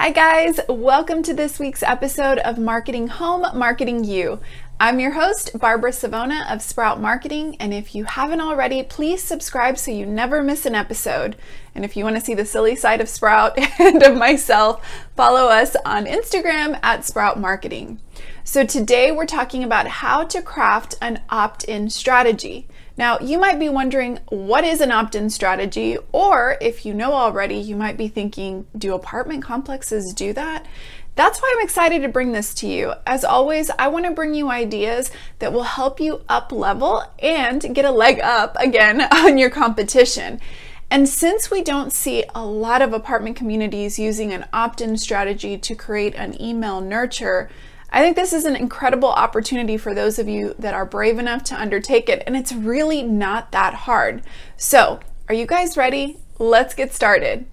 Hi, guys. Welcome to this week's episode of Marketing Home, Marketing You. I'm your host, Barbara Savona of Sprout Marketing, and if you haven't already, please subscribe so you never miss an episode. And if you want to see the silly side of Sprout and of myself, follow us on Instagram at Sprout Marketing. So today we're talking about how to craft an opt in strategy. Now, you might be wondering what is an opt in strategy, or if you know already, you might be thinking, do apartment complexes do that? That's why I'm excited to bring this to you. As always, I want to bring you ideas that will help you up level and get a leg up again on your competition. And since we don't see a lot of apartment communities using an opt in strategy to create an email nurture, I think this is an incredible opportunity for those of you that are brave enough to undertake it, and it's really not that hard. So, are you guys ready? Let's get started.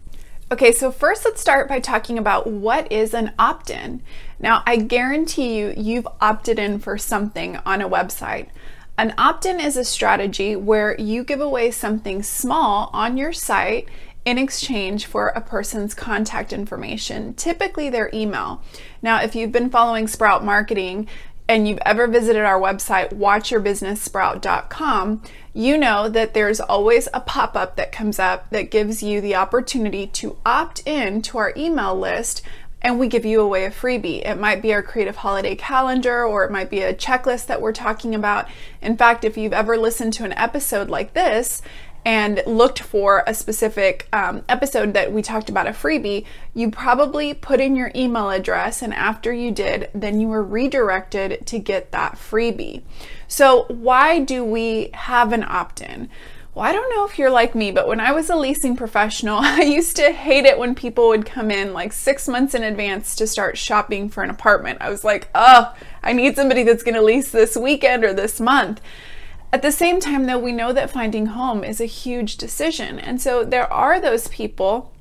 Okay, so first let's start by talking about what is an opt in. Now, I guarantee you, you've opted in for something on a website. An opt in is a strategy where you give away something small on your site in exchange for a person's contact information, typically their email. Now, if you've been following Sprout Marketing and you've ever visited our website, watchyourbusinesssprout.com, you know that there's always a pop up that comes up that gives you the opportunity to opt in to our email list and we give you away a freebie. It might be our creative holiday calendar or it might be a checklist that we're talking about. In fact, if you've ever listened to an episode like this and looked for a specific um, episode that we talked about a freebie, you probably put in your email address, and after you did, then you were redirected to get that freebie. So, why do we have an opt in? Well, I don't know if you're like me, but when I was a leasing professional, I used to hate it when people would come in like six months in advance to start shopping for an apartment. I was like, oh, I need somebody that's going to lease this weekend or this month. At the same time, though, we know that finding home is a huge decision. And so there are those people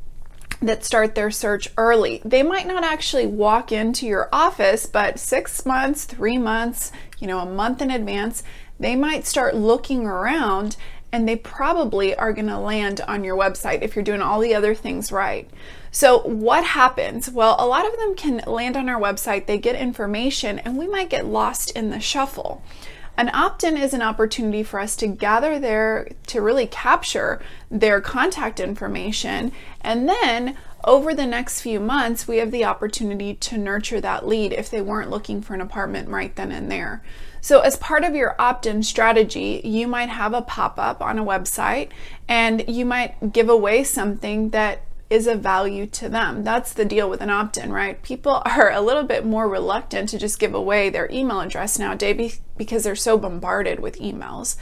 that start their search early. They might not actually walk into your office, but six months, three months, you know, a month in advance, they might start looking around and they probably are going to land on your website if you're doing all the other things right. So, what happens? Well, a lot of them can land on our website, they get information, and we might get lost in the shuffle. An opt in is an opportunity for us to gather their, to really capture their contact information. And then over the next few months, we have the opportunity to nurture that lead if they weren't looking for an apartment right then and there. So, as part of your opt in strategy, you might have a pop up on a website and you might give away something that is of value to them. That's the deal with an opt in, right? People are a little bit more reluctant to just give away their email address nowadays because they're so bombarded with emails.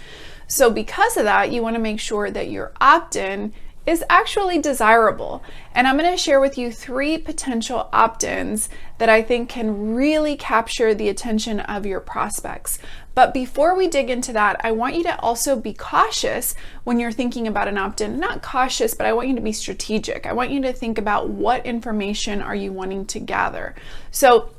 So, because of that, you want to make sure that your opt in is actually desirable. And I'm going to share with you three potential opt ins that I think can really capture the attention of your prospects. But before we dig into that, I want you to also be cautious when you're thinking about an opt in. Not cautious, but I want you to be strategic. I want you to think about what information are you wanting to gather. So,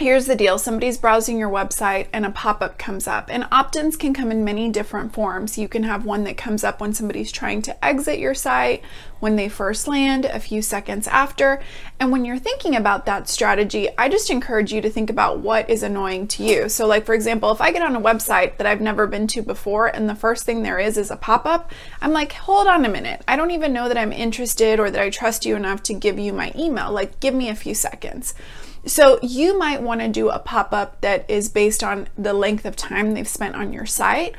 Here's the deal somebody's browsing your website and a pop up comes up. And opt ins can come in many different forms. You can have one that comes up when somebody's trying to exit your site, when they first land, a few seconds after. And when you're thinking about that strategy, I just encourage you to think about what is annoying to you. So, like for example, if I get on a website that I've never been to before and the first thing there is is a pop up, I'm like, hold on a minute. I don't even know that I'm interested or that I trust you enough to give you my email. Like, give me a few seconds. So you might want to do a pop up that is based on the length of time they've spent on your site,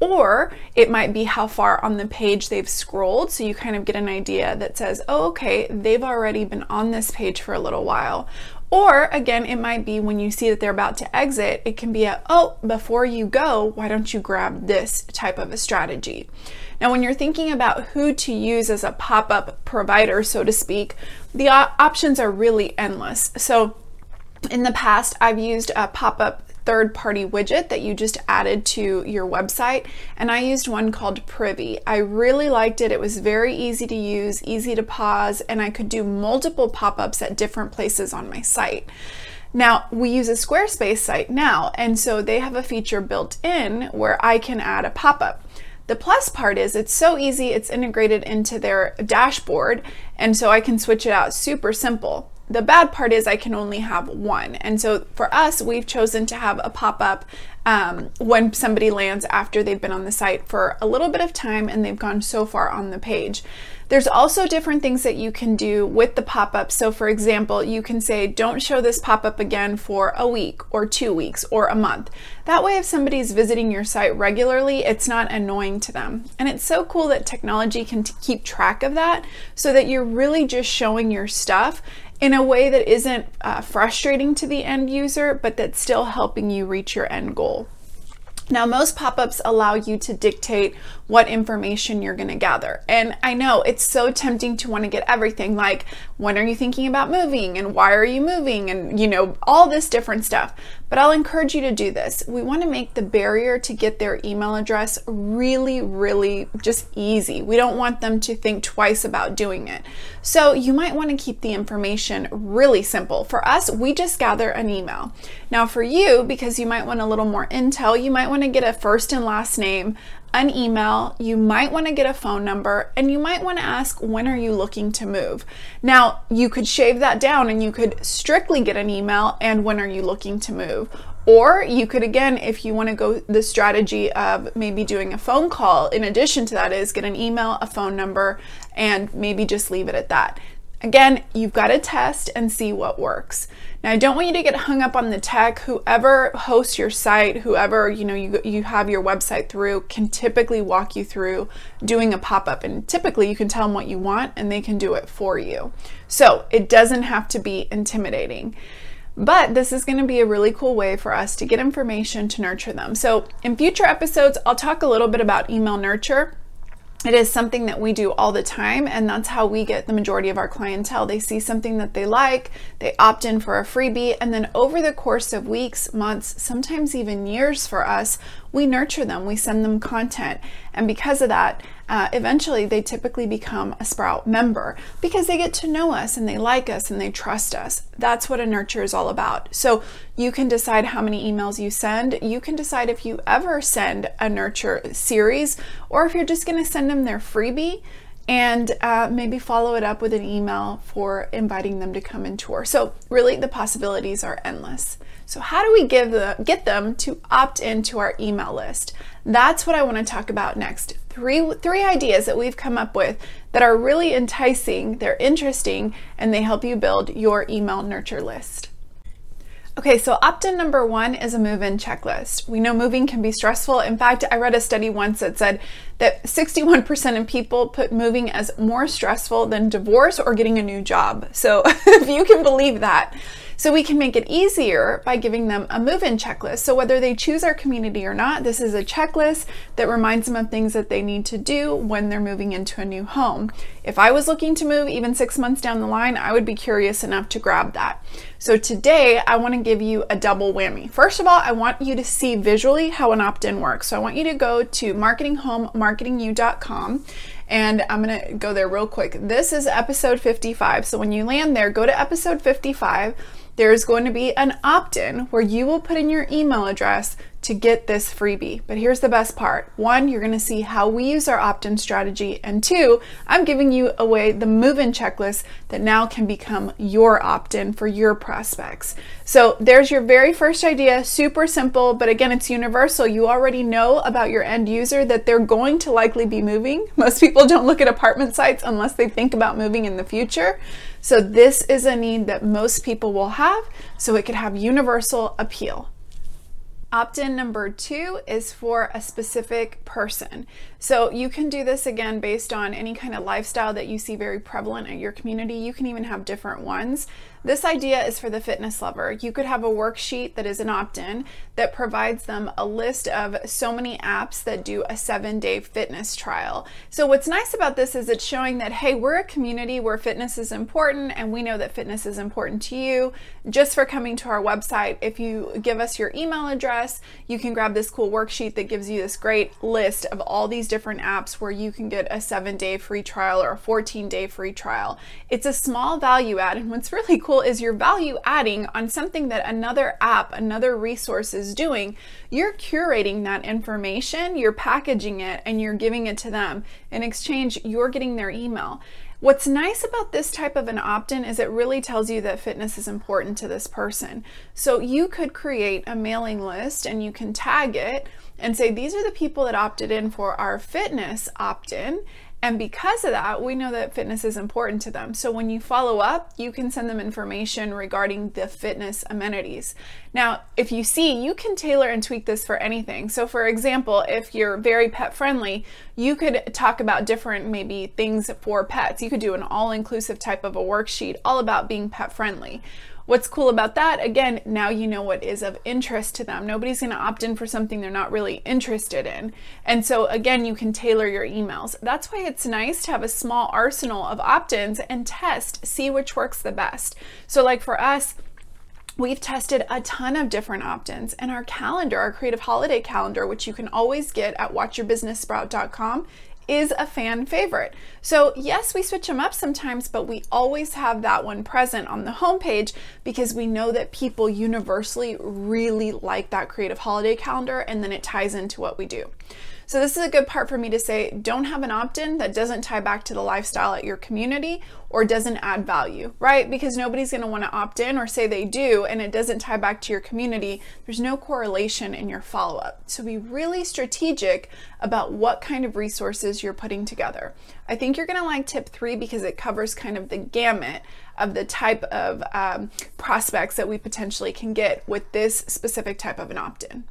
or it might be how far on the page they've scrolled. So you kind of get an idea that says, oh, okay, they've already been on this page for a little while. Or again, it might be when you see that they're about to exit, it can be a, oh, before you go, why don't you grab this type of a strategy? Now, when you're thinking about who to use as a pop up provider, so to speak, the options are really endless. So, in the past, I've used a pop up third party widget that you just added to your website, and I used one called Privy. I really liked it. It was very easy to use, easy to pause, and I could do multiple pop ups at different places on my site. Now, we use a Squarespace site now, and so they have a feature built in where I can add a pop up. The plus part is it's so easy, it's integrated into their dashboard, and so I can switch it out super simple. The bad part is I can only have one. And so for us, we've chosen to have a pop up um, when somebody lands after they've been on the site for a little bit of time and they've gone so far on the page. There's also different things that you can do with the pop up. So, for example, you can say, don't show this pop up again for a week or two weeks or a month. That way, if somebody's visiting your site regularly, it's not annoying to them. And it's so cool that technology can t- keep track of that so that you're really just showing your stuff in a way that isn't uh, frustrating to the end user, but that's still helping you reach your end goal. Now, most pop ups allow you to dictate what information you're going to gather. And I know it's so tempting to want to get everything like, when are you thinking about moving? And why are you moving? And, you know, all this different stuff. But I'll encourage you to do this. We want to make the barrier to get their email address really, really just easy. We don't want them to think twice about doing it. So you might want to keep the information really simple. For us, we just gather an email. Now, for you, because you might want a little more intel, you might want to get a first and last name, an email, you might want to get a phone number, and you might want to ask, when are you looking to move? Now, you could shave that down and you could strictly get an email and when are you looking to move? Or you could, again, if you want to go the strategy of maybe doing a phone call, in addition to that, is get an email, a phone number, and maybe just leave it at that. Again, you've got to test and see what works. Now, I don't want you to get hung up on the tech. Whoever hosts your site, whoever you know you you have your website through, can typically walk you through doing a pop up, and typically you can tell them what you want, and they can do it for you. So it doesn't have to be intimidating. But this is going to be a really cool way for us to get information to nurture them. So, in future episodes, I'll talk a little bit about email nurture it is something that we do all the time, and that's how we get the majority of our clientele. They see something that they like, they opt in for a freebie, and then over the course of weeks, months, sometimes even years for us, we nurture them, we send them content. And because of that, uh, eventually they typically become a Sprout member because they get to know us and they like us and they trust us. That's what a nurture is all about. So you can decide how many emails you send. You can decide if you ever send a nurture series or if you're just going to send them their freebie and uh, maybe follow it up with an email for inviting them to come and tour. So really the possibilities are endless. So how do we give the, get them to opt into our email list? That's what I want to talk about next. Three, three ideas that we've come up with that are really enticing, they're interesting, and they help you build your email nurture list. Okay, so opt in number one is a move in checklist. We know moving can be stressful. In fact, I read a study once that said that 61% of people put moving as more stressful than divorce or getting a new job. So if you can believe that, so we can make it easier by giving them a move in checklist. So whether they choose our community or not, this is a checklist that reminds them of things that they need to do when they're moving into a new home. If I was looking to move even six months down the line, I would be curious enough to grab that. So today I want to give you a double whammy. First of all, I want you to see visually how an opt-in works. So I want you to go to marketinghomemarketingyou.com and I'm going to go there real quick. This is episode 55. So when you land there, go to episode 55 there's going to be an opt in where you will put in your email address to get this freebie. But here's the best part one, you're to see how we use our opt in strategy. And two, I'm giving you away the move in checklist that now can become your opt in for your prospects. So there's your very first idea. Super simple, but again, it's universal. You already know about your end user that they're going to likely be moving. Most people don't look at apartment sites unless they think about moving in the future. So this is a need that most people will have, so it could have universal appeal. Opt-in number two is for a specific person. So you can do this again based on any kind of lifestyle that you see very prevalent in your community. You can even have different ones. This idea is for the fitness lover. You could have a worksheet that is an opt in that provides them a list of so many apps that do a seven day fitness trial. So, what's nice about this is it's showing that, hey, we're a community where fitness is important and we know that fitness is important to you. Just for coming to our website, if you give us your email address, you can grab this cool worksheet that gives you this great list of all these different apps where you can get a seven day free trial or a 14 day free trial. It's a small value add, and what's really cool is you're value adding on something that another app, another resource is doing. You're curating that information, you're packaging it, and you're giving it to them. In exchange, you're getting their email. What's nice about this type of an opt in is it really tells you that fitness is important to this person. So you could create a mailing list and you can tag it and say, These are the people that opted in for our fitness opt in. And because of that, we know that fitness is important to them. So when you follow up, you can send them information regarding the fitness amenities. Now, if you see, you can tailor and tweak this for anything. So, for example, if you're very pet friendly, you could talk about different maybe things for pets. You could do an all inclusive type of a worksheet all about being pet friendly. What's cool about that, again, now you know what is of interest to them. Nobody's going to opt in for something they're not really interested in. And so, again, you can tailor your emails. That's why it's nice to have a small arsenal of opt ins and test, see which works the best. So, like for us, We've tested a ton of different opt ins, and our calendar, our creative holiday calendar, which you can always get at watchyourbusinesssprout.com, is a fan favorite. So, yes, we switch them up sometimes, but we always have that one present on the homepage because we know that people universally really like that creative holiday calendar and then it ties into what we do. So this is a good part for me to say, don't have an opt-in that doesn't tie back to the lifestyle at your community or doesn't add value, right? Because nobody's want to opt in or say they do and it doesn't tie back to your community. There's no correlation in your follow-up. So be really strategic about what kind of resources you're putting together. I think you're going to like tip three because it covers kind of the gamut of the type of um, prospects that we potentially can get with this specific type of an opt-in.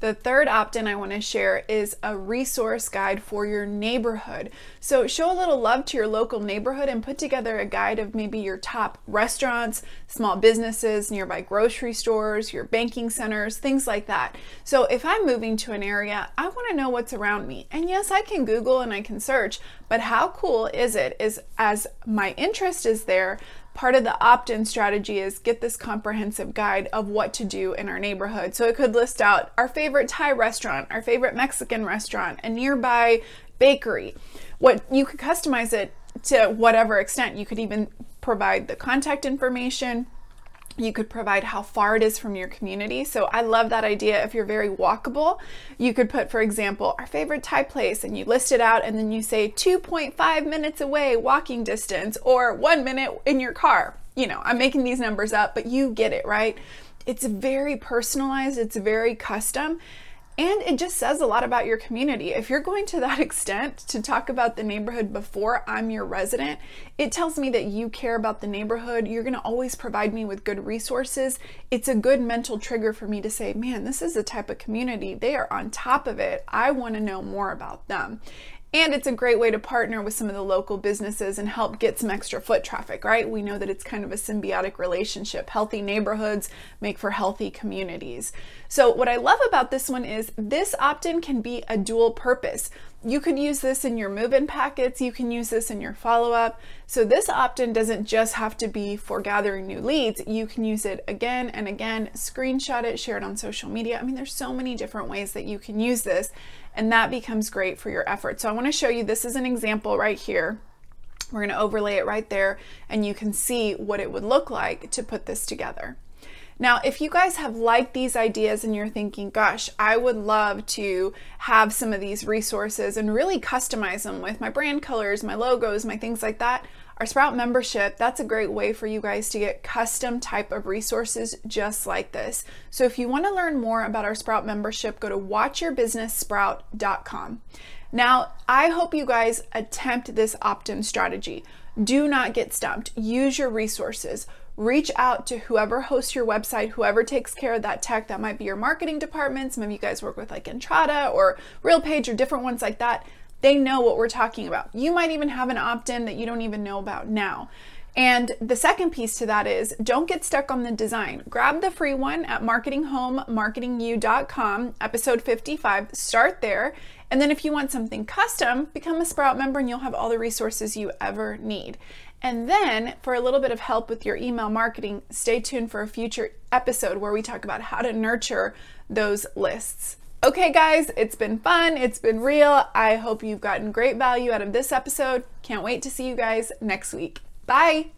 The third opt in I want to share is a resource guide for your neighborhood. So, show a little love to your local neighborhood and put together a guide of maybe your top restaurants, small businesses, nearby grocery stores, your banking centers, things like that. So, if I'm moving to an area, I want to know what's around me. And yes, I can Google and I can search, but how cool is it is as my interest is there, part of the opt in strategy is get this comprehensive guide of what to do in our neighborhood. So it could list out our favorite Thai restaurant, our favorite Mexican restaurant, a nearby bakery. What you could customize it to whatever extent. You could even provide the contact information, you could provide how far it is from your community. So I love that idea. If you're very walkable, you could put, for example, our favorite Thai place and you list it out and then you say 2.5 minutes away walking distance or one minute in your car. You know, I'm making these numbers up, but you get it, right? It's very personalized, it's very custom. And it just says a lot about your community. If you're going to that extent to talk about the neighborhood before I'm your resident, it tells me that you care about the neighborhood. You're to always provide me with good resources. It's a good mental trigger for me to say, man, this is the type of community. They are on top of it. I want to know more about them. And it's a great way to partner with some of the local businesses and help get some extra foot traffic, right? We know that it's kind of a symbiotic relationship. Healthy neighborhoods make for healthy communities. So, what I love about this one is this opt in can be a dual purpose. You could use this in your move in packets, you can use this in your follow up. So, this opt in doesn't just have to be for gathering new leads, you can use it again and again, screenshot it, share it on social media. I mean, there's so many different ways that you can use this, and that becomes great for your effort. So, I want to show you this is an example right here. We're going to overlay it right there, and you can see what it would look like to put this together. Now, if you guys have liked these ideas and you're thinking, gosh, I would love to have some of these resources and really customize them with my brand colors, my logos, my things like that, our Sprout membership, that's a great way for you guys to get custom type of resources just like this. So if you want to learn more about our Sprout membership, go to watchyourbusinesssprout.com. Now, I hope you guys attempt this opt in strategy. Do not get stumped. Use your resources reach out to whoever hosts your website, whoever takes care of that tech. That might be your marketing department. Some of you guys work with like Entrata or RealPage or different ones like that. They know what we're talking about. You might even have an opt in that you don't even know about now. And the second piece to that is don't get stuck on the design. Grab the free one at marketinghomemarketingyou.com, episode 55. Start there. And then if you want something custom, become a Sprout member and you'll have all the resources you ever need. And then, for a little bit of help with your email marketing, stay tuned for a future episode where we talk about how to nurture those lists. Okay, guys, it's been fun. It's been real. I hope you've gotten great value out of this episode. Can't wait to see you guys next week. Bye.